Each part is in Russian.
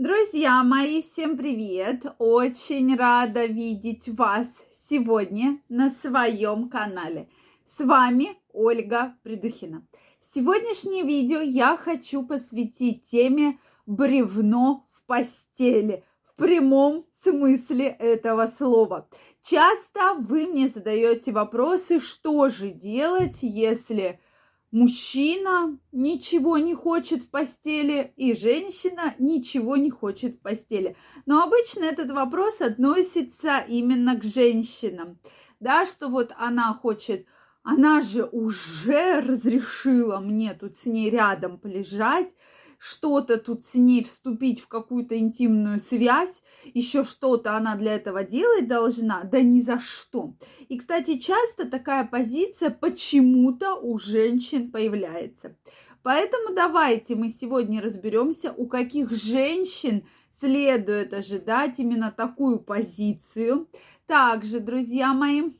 Друзья мои, всем привет! Очень рада видеть вас сегодня на своем канале. С вами Ольга Придухина. Сегодняшнее видео я хочу посвятить теме бревно в постели в прямом смысле этого слова. Часто вы мне задаете вопросы, что же делать, если мужчина ничего не хочет в постели, и женщина ничего не хочет в постели. Но обычно этот вопрос относится именно к женщинам. Да, что вот она хочет, она же уже разрешила мне тут с ней рядом полежать, что-то тут с ней вступить в какую-то интимную связь, еще что-то она для этого делать должна, да ни за что. И, кстати, часто такая позиция почему-то у женщин появляется. Поэтому давайте мы сегодня разберемся, у каких женщин следует ожидать именно такую позицию. Также, друзья мои,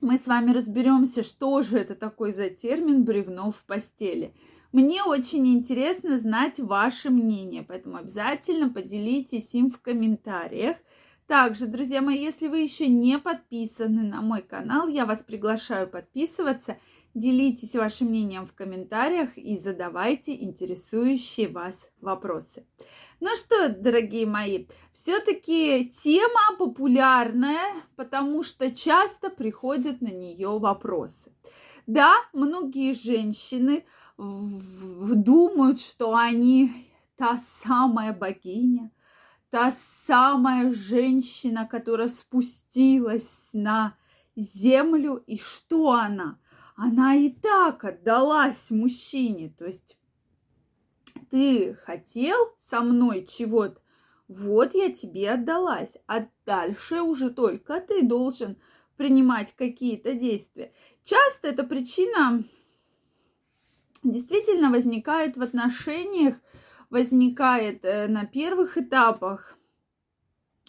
мы с вами разберемся, что же это такой за термин бревно в постели – мне очень интересно знать ваше мнение, поэтому обязательно поделитесь им в комментариях. Также, друзья мои, если вы еще не подписаны на мой канал, я вас приглашаю подписываться. Делитесь вашим мнением в комментариях и задавайте интересующие вас вопросы. Ну что, дорогие мои, все-таки тема популярная, потому что часто приходят на нее вопросы. Да, многие женщины думают, что они та самая богиня, та самая женщина, которая спустилась на землю. И что она? Она и так отдалась мужчине. То есть ты хотел со мной чего-то, вот я тебе отдалась, а дальше уже только ты должен принимать какие-то действия. Часто эта причина действительно возникает в отношениях, возникает э, на первых этапах.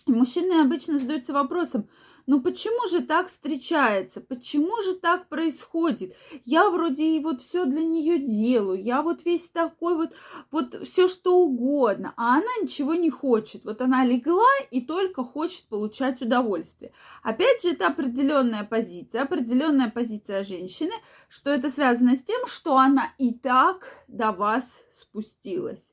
мужчины обычно задаются вопросом, ну почему же так встречается? Почему же так происходит? Я вроде и вот все для нее делаю, я вот весь такой вот, вот все что угодно, а она ничего не хочет. Вот она легла и только хочет получать удовольствие. Опять же, это определенная позиция, определенная позиция женщины, что это связано с тем, что она и так до вас спустилась.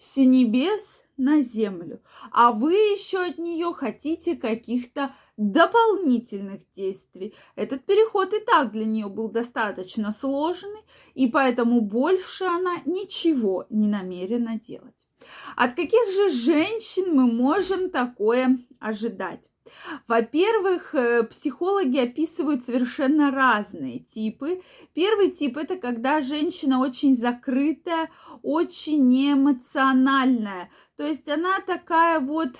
С небес на землю, а вы еще от нее хотите каких-то дополнительных действий. Этот переход и так для нее был достаточно сложный, и поэтому больше она ничего не намерена делать. От каких же женщин мы можем такое ожидать? Во-первых, э, психологи описывают совершенно разные типы. Первый тип это когда женщина очень закрытая, очень эмоциональная. То есть она такая вот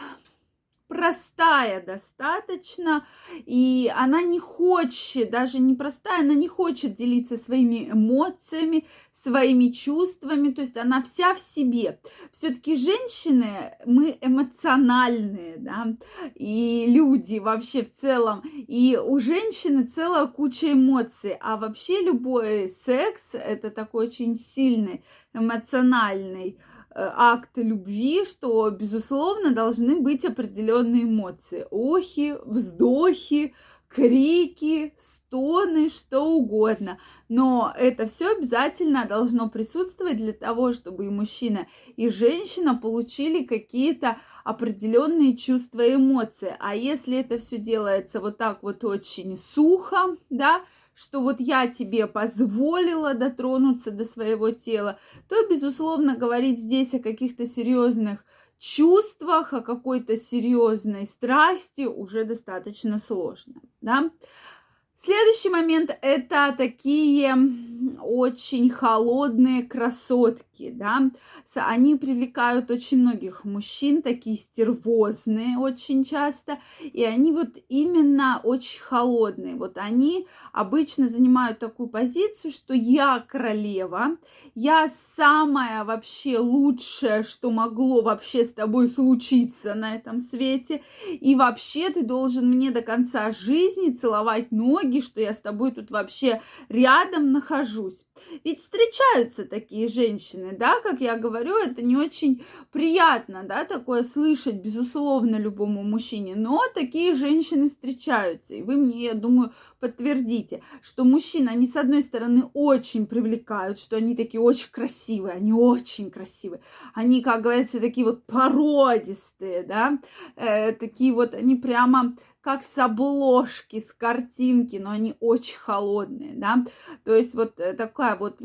простая достаточно, и она не хочет, даже не простая, она не хочет делиться своими эмоциями, своими чувствами, то есть она вся в себе. Все-таки женщины, мы эмоциональные, да, и люди вообще в целом, и у женщины целая куча эмоций, а вообще любой секс это такой очень сильный эмоциональный Э, акт любви, что, безусловно, должны быть определенные эмоции. Охи, вздохи, крики, стоны, что угодно. Но это все обязательно должно присутствовать для того, чтобы и мужчина, и женщина получили какие-то определенные чувства и эмоции. А если это все делается вот так вот очень сухо, да, что вот я тебе позволила дотронуться до своего тела, то, безусловно, говорить здесь о каких-то серьезных чувствах, о какой-то серьезной страсти уже достаточно сложно, да. Следующий момент – это такие очень холодные красотки, да. Они привлекают очень многих мужчин, такие стервозные очень часто, и они вот именно очень холодные. Вот они обычно занимают такую позицию, что я королева, я самая вообще лучшая, что могло вообще с тобой случиться на этом свете, и вообще ты должен мне до конца жизни целовать ноги, что я с тобой тут вообще рядом нахожусь. Ведь встречаются такие женщины, да, как я говорю, это не очень приятно, да, такое слышать, безусловно, любому мужчине, но такие женщины встречаются, и вы мне, я думаю, подтвердите, что мужчины, они, с одной стороны, очень привлекают, что они такие очень красивые, они очень красивые, они, как говорится, такие вот породистые, да, э, такие вот, они прямо как с обложки, с картинки, но они очень холодные, да, то есть вот э, такая вот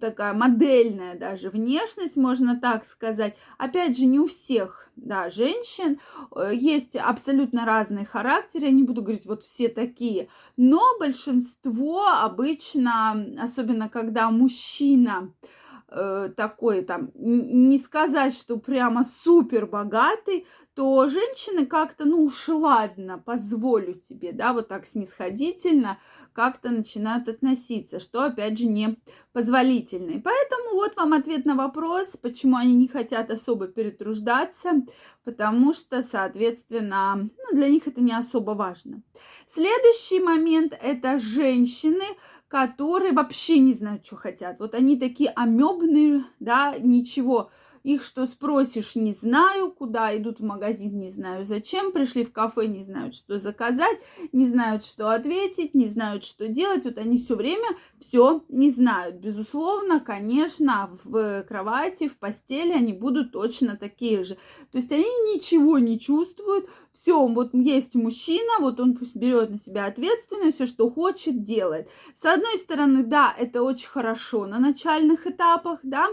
такая модельная даже внешность, можно так сказать, опять же, не у всех, да, женщин, э, есть абсолютно разные характеры, я не буду говорить вот все такие, но большинство обычно, особенно когда мужчина, э, такой там, не сказать, что прямо супер богатый, то женщины как-то, ну уж ладно, позволю тебе, да, вот так снисходительно как-то начинают относиться, что, опять же, не позволительно. И поэтому вот вам ответ на вопрос, почему они не хотят особо перетруждаться, потому что, соответственно, ну, для них это не особо важно. Следующий момент – это женщины, которые вообще не знают, что хотят. Вот они такие амебные, да, ничего их что спросишь, не знаю, куда идут в магазин, не знаю зачем, пришли в кафе, не знают, что заказать, не знают, что ответить, не знают, что делать. Вот они все время все не знают. Безусловно, конечно, в кровати, в постели они будут точно такие же. То есть они ничего не чувствуют, все, вот есть мужчина, вот он пусть берет на себя ответственность, все, что хочет, делает. С одной стороны, да, это очень хорошо на начальных этапах, да,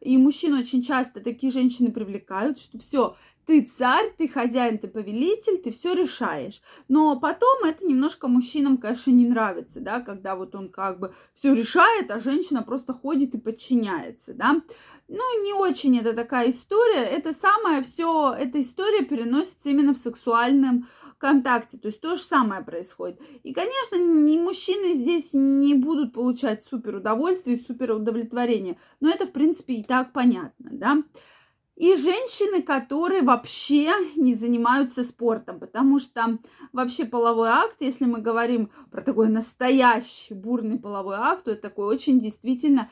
и мужчин очень часто такие женщины привлекают, что все, ты царь, ты хозяин, ты повелитель, ты все решаешь. Но потом это немножко мужчинам, конечно, не нравится, да, когда вот он как бы все решает, а женщина просто ходит и подчиняется, да. Ну, не очень это такая история. Это самое все, эта история переносится именно в сексуальном контакте. То есть то же самое происходит. И, конечно, ни мужчины здесь не будут получать супер удовольствие супер удовлетворение. Но это, в принципе, и так понятно, да. И женщины, которые вообще не занимаются спортом, потому что вообще половой акт, если мы говорим про такой настоящий бурный половой акт, то это такой очень действительно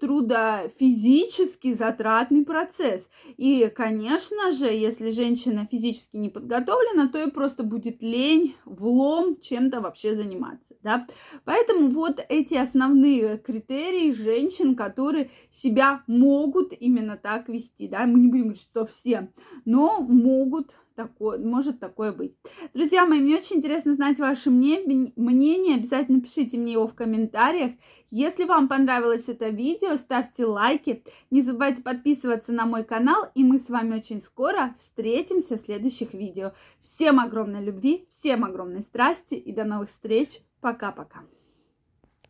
трудофизически затратный процесс. И, конечно же, если женщина физически не подготовлена, то ей просто будет лень, влом чем-то вообще заниматься, да. Поэтому вот эти основные критерии женщин, которые себя могут именно так вести, да. Мы не будем говорить, что все, но могут такое, может такое быть. Друзья мои, мне очень интересно знать ваше мнение. Обязательно пишите мне его в комментариях. Если вам понравилось это видео, ставьте лайки. Не забывайте подписываться на мой канал. И мы с вами очень скоро встретимся в следующих видео. Всем огромной любви, всем огромной страсти и до новых встреч. Пока-пока.